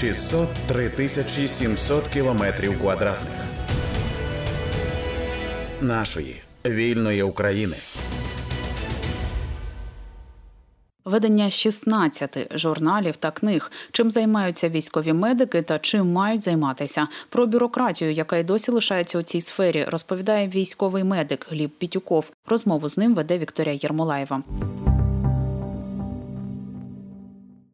603 тисячі 700 кілометрів квадратних нашої вільної України. Ведення 16 журналів та книг, чим займаються військові медики та чим мають займатися. Про бюрократію, яка й досі лишається у цій сфері, розповідає військовий медик Гліб Пітюков. Розмову з ним веде Вікторія Єрмолаєва.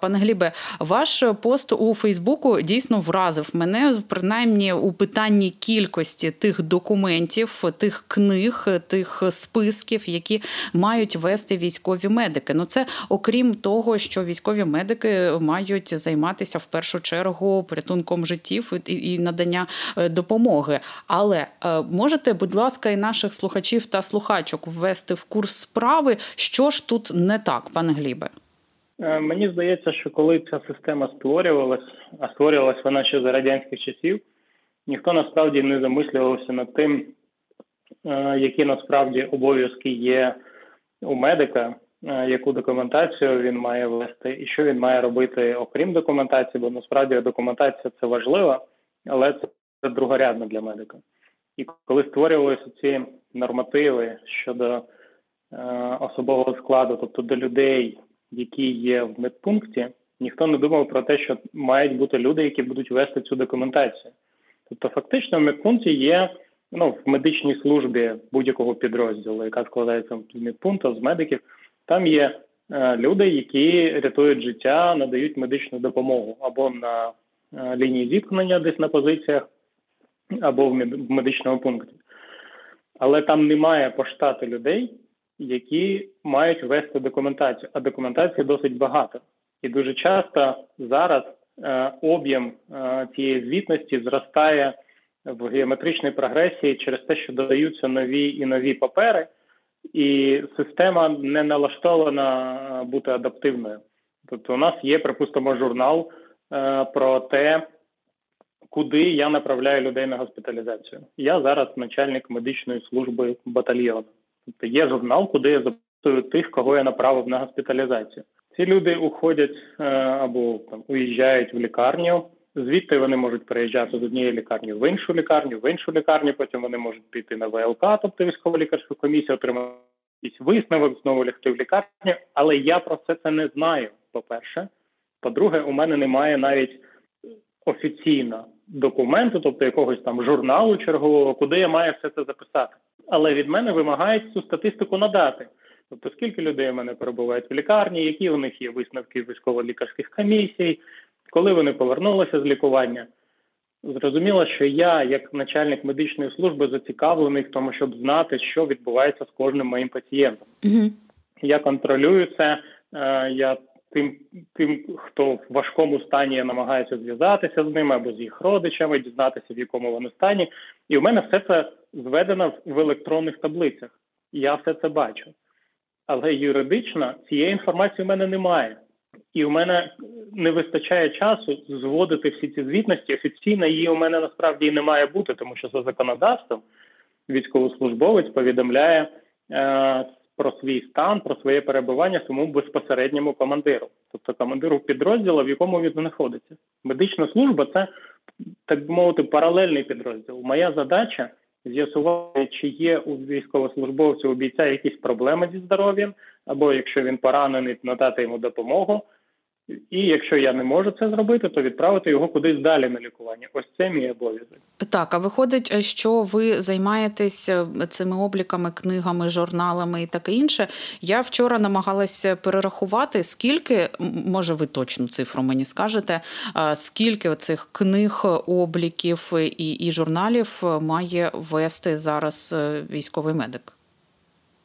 Пане Глібе, ваш пост у Фейсбуку дійсно вразив мене принаймні у питанні кількості тих документів, тих книг, тих списків, які мають вести військові медики. Ну це окрім того, що військові медики мають займатися в першу чергу порятунком життів і надання е, допомоги. Але е, можете, будь ласка, і наших слухачів та слухачок ввести в курс справи, що ж тут не так, пане Глібе. Е, мені здається, що коли ця система створювалась, а створювалась вона ще за радянських часів, ніхто насправді не замислювався над тим, е, які насправді обов'язки є у медика, е, яку документацію він має вести, і що він має робити, окрім документації, бо насправді документація це важлива, але це другорядно для медика. І коли створювалися ці нормативи щодо особового складу, тобто до людей які є в медпункті, ніхто не думав про те, що мають бути люди, які будуть вести цю документацію. Тобто, фактично, в медпункті є ну, в медичній службі будь-якого підрозділу, яка складається з медпункту, з медиків, там є е, люди, які рятують життя, надають медичну допомогу або на е, лінії зіткнення, десь на позиціях, або в медичному пункті. Але там немає по штату людей, які мають вести документацію, а документації досить багато. І дуже часто зараз е, об'єм е, цієї звітності зростає в геометричній прогресії через те, що додаються нові і нові папери, і система не налаштована е, бути адаптивною. Тобто, у нас є, припустимо, журнал е, про те, куди я направляю людей на госпіталізацію. Я зараз начальник медичної служби батальйону. Тобто є журнал, куди я записую тих, кого я направив на госпіталізацію. Ці люди уходять е, або там уїжджають в лікарню. Звідти вони можуть переїжджати з однієї лікарні в іншу лікарню, в іншу лікарню. Потім вони можуть піти на ВЛК, тобто військово лікарську комісію, отримати якийсь висновок, знову лягти в лікарню. Але я про все це не знаю. По перше, по-друге, у мене немає навіть офіційно документу, тобто якогось там журналу чергового, куди я маю все це записати але від мене вимагають цю статистику надати. Тобто, скільки людей у мене перебувають в лікарні, які у них є висновки військово-лікарських комісій, коли вони повернулися з лікування. Зрозуміло, що я, як начальник медичної служби, зацікавлений в тому, щоб знати, що відбувається з кожним моїм пацієнтом. Mm-hmm. Я контролюю це, е, я тим, тим, хто в важкому стані намагається зв'язатися з ними або з їх родичами, дізнатися, в якому вони стані. І у мене все це зведено в електронних таблицях. Я все це бачу. Але юридично цієї інформації у мене немає. І у мене не вистачає часу зводити всі ці звітності. Офіційно її у мене насправді і не має бути, тому що за законодавством військовослужбовець повідомляє е, про свій стан, про своє перебування своєму безпосередньому командиру, тобто командиру підрозділу, в якому він знаходиться. Медична служба це так би мовити паралельний підрозділ. Моя задача з'ясувати, чи є у військовослужбовця у бійця якісь проблеми зі здоров'ям, або якщо він поранений, надати йому допомогу. І якщо я не можу це зробити, то відправити його кудись далі на лікування. Ось це мій обов'язок. Так, а виходить, е, що ви займаєтесь е, цими обліками, книгами, журналами і таке інше. Я вчора намагалася перерахувати, скільки може ви точну цифру мені скажете, скільки цих книг, обліків і, і журналів має вести зараз е, військовий медик?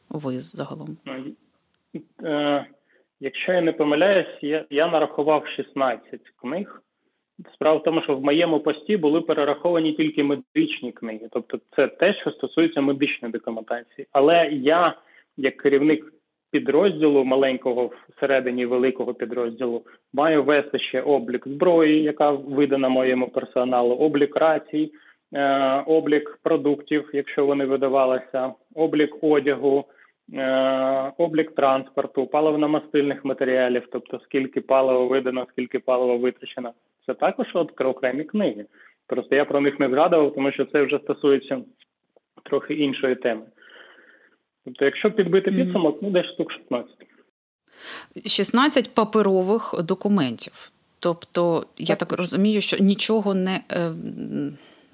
Ви загалом? Ну, Якщо я не помиляюсь, я я нарахував 16 книг. Справа в тому, що в моєму пості були перераховані тільки медичні книги, тобто це те, що стосується медичної документації. Але я, як керівник підрозділу маленького всередині великого підрозділу, маю вести ще облік зброї, яка видана моєму персоналу, облік рацій, е, облік продуктів, якщо вони видавалися, облік одягу. Е, облік транспорту, паливно-мастильних матеріалів, тобто скільки палива видано, скільки палива витрачено. Це також от окремі книги. Просто я про них не згадував, тому що це вже стосується трохи іншої теми. Тобто, якщо підбити підсумок, ну десь штук 16. 16 паперових документів. Тобто, я так розумію, що нічого не е,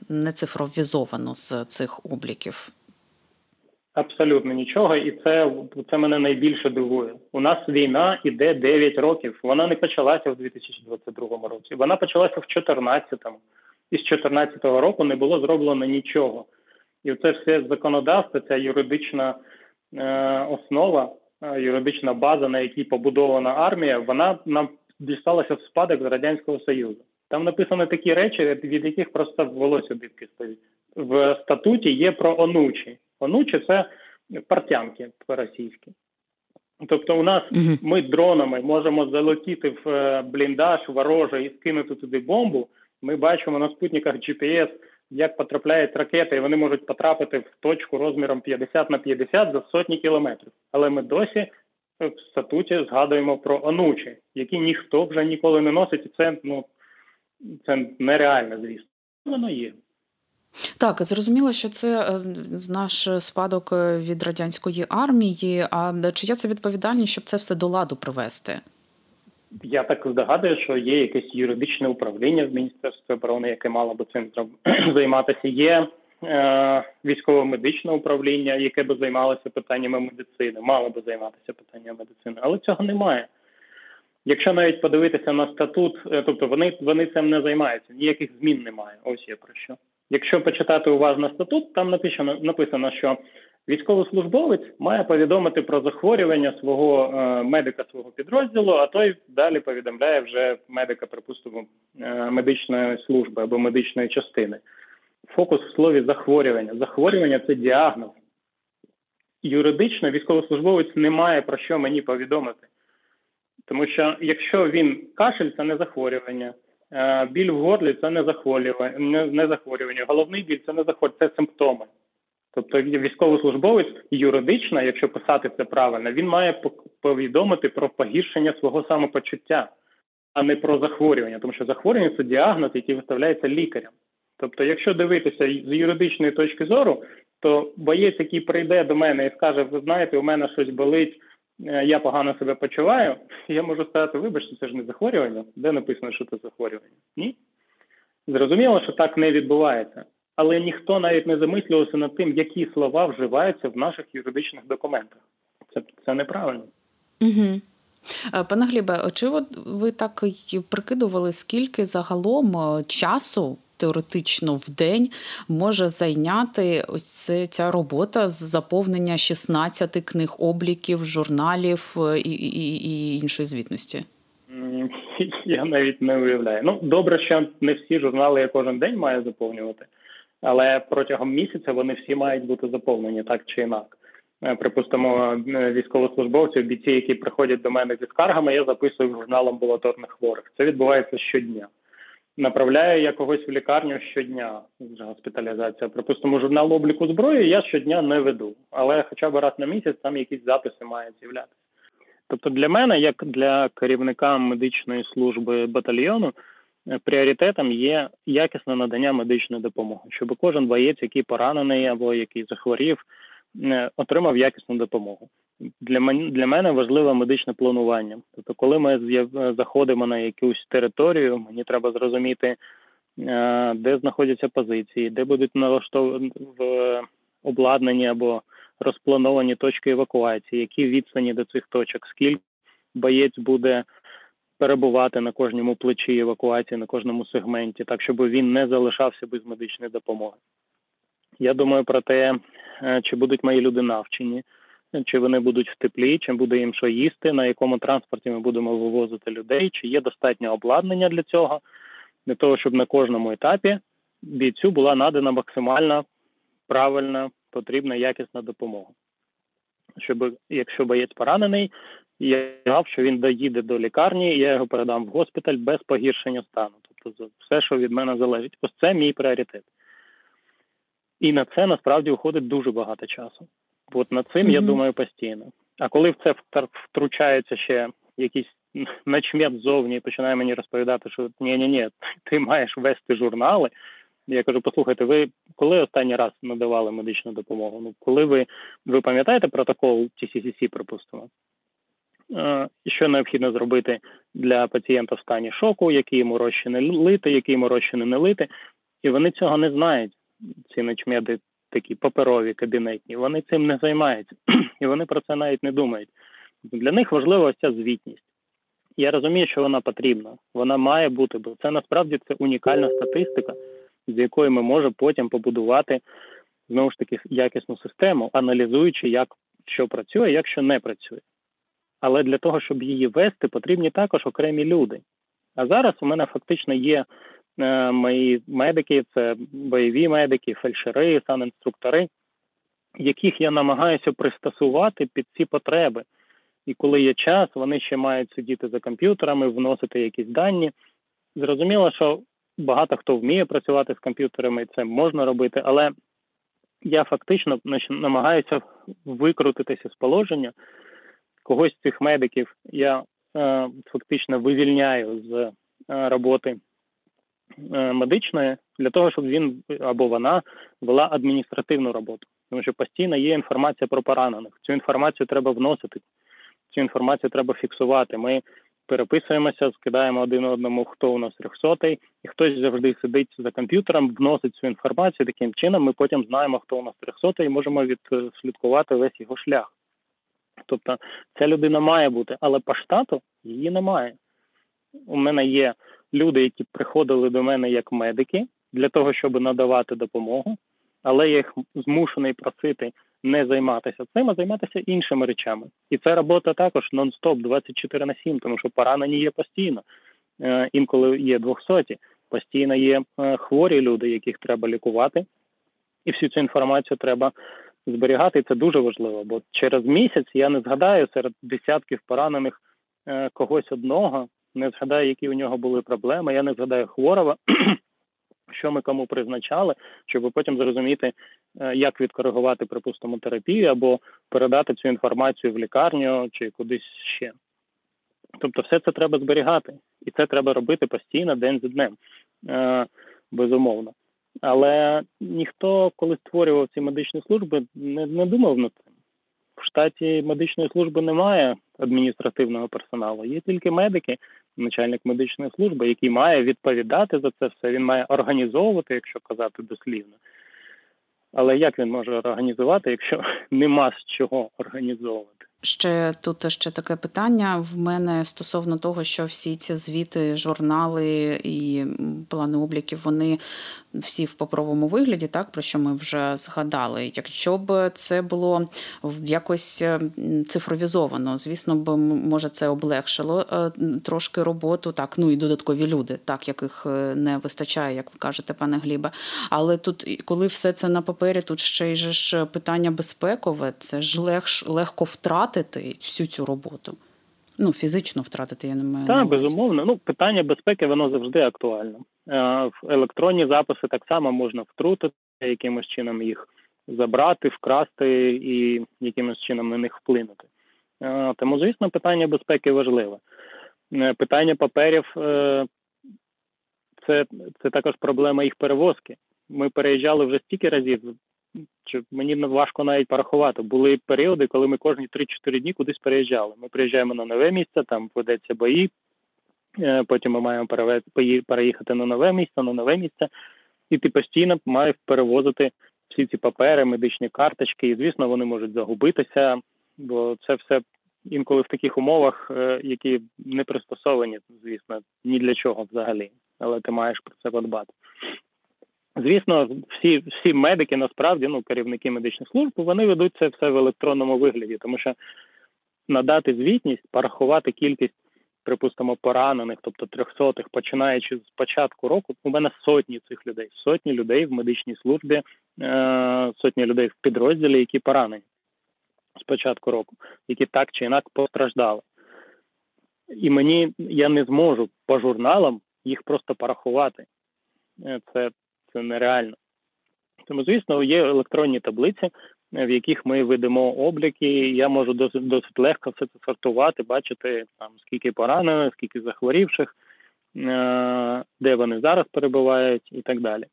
не цифровізовано з цих обліків. Абсолютно нічого, і це це мене найбільше дивує. У нас війна іде 9 років. Вона не почалася в 2022 році. Вона почалася в 2014-му. І з 2014 року не було зроблено нічого. І це все законодавство, ця юридична е, основа, е, юридична база, на якій побудована армія, вона нам дісталася в спадок з радянського союзу. Там написано такі речі, від яких просто волосся дибки стоїть. В статуті є про онучі. Онучі це партянки по-російськи. Тобто, у нас uh ми дронами можемо залетіти в е, бліндаж вороже і скинути туди бомбу. Ми бачимо на спутниках GPS, як потрапляють ракети, і вони можуть потрапити в точку розміром 50 на 50 за сотні кілометрів. Але ми досі в статуті згадуємо про онучі, які ніхто вже ніколи не носить, і це ну це нереально, звісно. Воно є. Так, зрозуміло, що це е, наш спадок е, від радянської армії. А чия це відповідальність, щоб це все до ладу привести? Я так здогадую, що є якесь юридичне управління в Міністерстві оборони, яке мало би цим займатися. Є е, військово-медичне управління, яке би займалося питаннями медицини, мало би займатися питаннями медицини, але цього немає. Якщо навіть подивитися на статут, е, тобто вони вони цим не займаються, ніяких змін немає. Ось я про що. Якщо почитати уважно статут, там написано, написано, що військовослужбовець має повідомити про захворювання свого е, медика свого підрозділу, а той далі повідомляє вже медика, припустимо, е, медичної служби або медичної частини. Фокус в слові захворювання. Захворювання це діагноз. Юридично військовослужбовець не має про що мені повідомити. Тому що якщо він кашель, це не захворювання, біль в горлі це не захворювання, не захворювання, головний біль це не захворювання, це симптоми. Тобто військовослужбовець юридично, якщо писати це правильно, він має повідомити про погіршення свого самопочуття, а не про захворювання, тому що захворювання це діагноз, який виставляється лікарем. Тобто, якщо дивитися з юридичної точки зору, то боєць, який прийде до мене і скаже: Ви знаєте, у мене щось болить, е, я погано себе почуваю, я можу сказати, вибачте, це ж не захворювання, де написано, що це захворювання? Ні. Зрозуміло, що так не відбувається але ніхто навіть не замислювався над тим, які слова вживаються в наших юридичних документах. Це це неправильно. Угу. Пане Глібе, чи ви так прикидували, скільки загалом е, часу теоретично в день може зайняти ось ця робота з заповнення 16 книг обліків, журналів е, і, і, і іншої звітності? Я навіть не уявляю. Ну добре, що не всі журнали я кожен день маю заповнювати але протягом місяця вони всі мають бути заповнені так чи інак. Е, припустимо, е, військовослужбовців, бійці, які приходять до мене зі скаргами, я записую журнал амбулаторних хворих. Це відбувається щодня. Направляю я когось в лікарню щодня. Госпіталізація. Припустимо, журнал обліку зброї я щодня не веду, але хоча б раз на місяць там якісь записи мають з'являтися. Тобто, для мене, як для керівника медичної служби батальйону, Е, пріоритетом є якісне надання медичної допомоги, щоб кожен боєць, який поранений або який захворів, е, отримав якісну допомогу. Для мене для мене важливе медичне планування. Тобто, коли ми заходимо на якусь територію, мені треба зрозуміти, е, де знаходяться позиції, де будуть налаштовані обладнані або розплановані точки евакуації, які відстані до цих точок, скільки боєць буде перебувати на кожному плечі евакуації, на кожному сегменті, так щоб він не залишався без медичної допомоги. Я думаю про те, е, чи будуть мої люди навчені, чи вони будуть в теплі, чи буде їм що їсти, на якому транспорті ми будемо вивозити людей, чи є достатньо обладнання для цього, для того, щоб на кожному етапі бійцю була надана максимальна правильна, потрібна якісна допомога. Щоб якщо боєць поранений, я знав, що він доїде до лікарні, я його передам в госпіталь без погіршення стану. Тобто, все, що від мене залежить, ось це мій пріоритет. І на це насправді уходить дуже багато часу. От над цим mm-hmm. я думаю постійно. А коли в це втручається ще якийсь начмет ззовні і починає мені розповідати, що ні ні ні ти маєш вести журнали. Я кажу, послухайте, ви коли останній раз надавали медичну допомогу? Ну, коли ви ви пам'ятаєте протокол TCCC, припустимо? Що необхідно зробити для пацієнта в стані шоку, які йому розчини лити, які йому розчини не лити, і вони цього не знають. Ці начмеди такі паперові кабінетні, вони цим не займаються, і вони про це навіть не думають. Для них важлива ця звітність. Я розумію, що вона потрібна, вона має бути, бо це насправді це унікальна статистика, з якої ми можемо потім побудувати знову ж таки якісну систему, аналізуючи, як що працює, як що не працює. Але для того, щоб її вести, потрібні також окремі люди. А зараз у мене фактично є мої медики, це бойові медики, фельдшери, санінструктори, яких я намагаюся пристосувати під ці потреби. І коли є час, вони ще мають сидіти за комп'ютерами, вносити якісь дані. Зрозуміло, що багато хто вміє працювати з комп'ютерами, це можна робити, але я фактично намагаюся викрутитися з положення. Когось з цих медиків я е, фактично вивільняю з е, роботи е, медичної для того, щоб він або вона вела адміністративну роботу, тому що постійно є інформація про поранених. Цю інформацію треба вносити, цю інформацію треба фіксувати. Ми переписуємося, скидаємо один одному, хто у нас трьохсотий, і хтось завжди сидить за комп'ютером, вносить цю інформацію. Таким чином, ми потім знаємо, хто у нас трьохсотий, і можемо відслідкувати весь його шлях. Тобто ця людина має бути, але по штату її немає. У мене є люди, які приходили до мене як медики для того, щоб надавати допомогу, але я їх змушений просити не займатися цим, а займатися іншими речами. І це робота також нон-стоп 24 на 7, тому що поранені є постійно. Е, інколи є двохсоті, постійно є е, хворі люди, яких треба лікувати, і всю цю інформацію треба зберігати. І це дуже важливо. Бо через місяць я не згадаю серед десятків поранених е, когось одного, не згадаю, які у нього були проблеми. Я не згадаю хворого, що ми кому призначали, щоб потім зрозуміти, е, як відкоригувати, припустимо, терапію або передати цю інформацію в лікарню чи кудись ще. Тобто, все це треба зберігати, і це треба робити постійно день за днем, е, безумовно. Але ніхто, коли створював ці медичні служби, не, не думав над цим. В штаті медичної служби немає адміністративного персоналу, є тільки медики, начальник медичної служби, який має відповідати за це все. Він має організовувати, якщо казати дослівно. Але як він може організувати, якщо нема з чого організовувати? Ще тут ще таке питання в мене стосовно того, що всі ці звіти, журнали і плани обліків, вони всі в паперовому вигляді, так про що ми вже згадали. Якщо б це було якось е, цифровізовано, звісно б, може, це облегшило е, трошки роботу, так ну і додаткові люди, так яких е, не вистачає, як ви кажете, пане Глібе. Але тут, коли все це на папері, тут ще й ж питання безпекове, це ж легш легко втратити всю цю роботу. Ну, фізично втратити, я не маю. Так, безумовно. Ну, питання безпеки, воно завжди актуально. Е, в електронні записи так само можна втрутити, якимось чином їх забрати, вкрасти і якимось чином на них вплинути. Е, тому, звісно, питання безпеки важливе. Е, питання паперів це, це також проблема їх перевозки. Ми переїжджали вже стільки разів. Що мені важко навіть порахувати. Були періоди, коли ми кожні 3-4 дні кудись переїжджали. Ми приїжджаємо на нове місце, там ведеться бої, Е, потім ми маємо переїхати на нове місце, на нове місце, і ти постійно маєш перевозити всі ці папери, медичні карточки. І звісно, вони можуть загубитися, бо це все інколи в таких умовах, е, які не пристосовані, звісно, ні для чого взагалі. Але ти маєш про це подбати. Звісно, всі всі медики насправді, ну керівники медичних служб, вони ведуть це все в електронному вигляді, тому що надати звітність, порахувати кількість припустимо, поранених, тобто трьохсотих, починаючи з початку року, у мене сотні цих людей, сотні людей в медичній службі, е, сотні людей в підрозділі, які поранені з початку року, які так чи інак постраждали. І мені я не зможу по журналам їх просто порахувати. Е, це, Це нереально. Тому, звісно, є електронні таблиці, в яких ми ведемо обліки. Я можу досить досить легко все це сортувати, бачити там скільки поранених, скільки захворівших, е, де вони зараз перебувають, і так далі.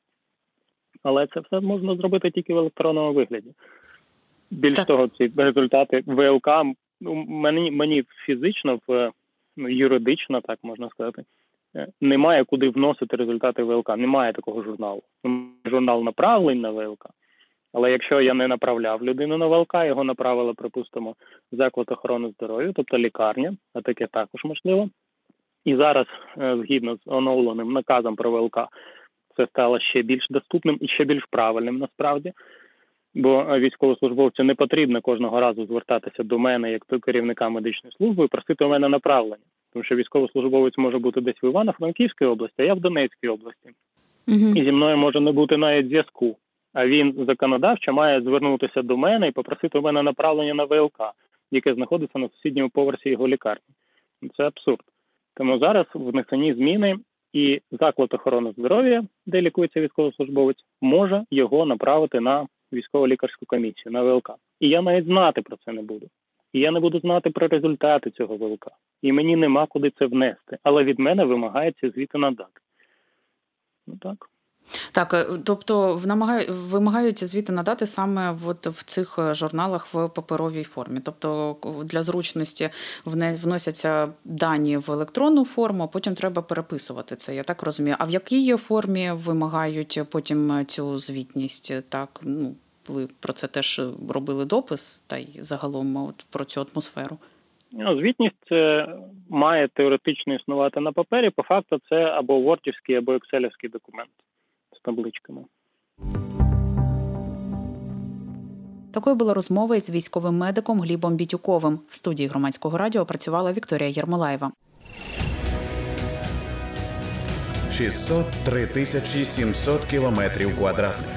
Але це все можна зробити тільки в електронному вигляді. Більш Так. того, ці результати ВЛК мені мені фізично в ну, юридично, так можна сказати, немає куди вносити результати ВЛК. Немає такого журналу. Ну, Журнал направлень на ВЛК. Але якщо я не направляв людину на ВЛК, його направила, припустимо, заклад охорони здоров'я, тобто лікарня, а таке також можливо. І зараз, е, згідно з оновленим наказом про ВЛК, це стало ще більш доступним і ще більш правильним насправді. Бо е, військовослужбовцю не потрібно кожного разу звертатися до мене як до керівника медичної служби і просити у мене направлення. Тому що військовослужбовець може бути десь в Івано-Франківській області, а я в Донецькій області. І зі мною може не бути навіть зв'язку. А він законодавчо має звернутися до мене і попросити у мене направлення на ВЛК, яке знаходиться на сусідньому поверсі його лікарні. Це абсурд. Тому зараз внесені зміни, і заклад охорони здоров'я, де лікується військовослужбовець, може його направити на військово-лікарську комісію на ВЛК. І я навіть знати про це не буду. І я не буду знати про результати цього ВЛК. І мені нема куди це внести. Але від мене вимагається звіти надати. Ну так. Так, е, тобто намагаю- вимагають звіти надати саме от в цих е, журналах в паперовій формі. Тобто для зручності вносяться дані в електронну форму, а потім треба переписувати це. Я так розумію. А в якій формі вимагають потім цю звітність? Так, ну ви про це теж робили допис, та й загалом от про цю атмосферу. Ну, звітність е, має теоретично існувати на папері. По факту, це або вортівський, або екселівський документ з табличками. Такою була розмова із військовим медиком Глібом Бітюковим. В студії громадського радіо працювала Вікторія Єрмолаєва. 603 тисячі 700 кілометрів квадратних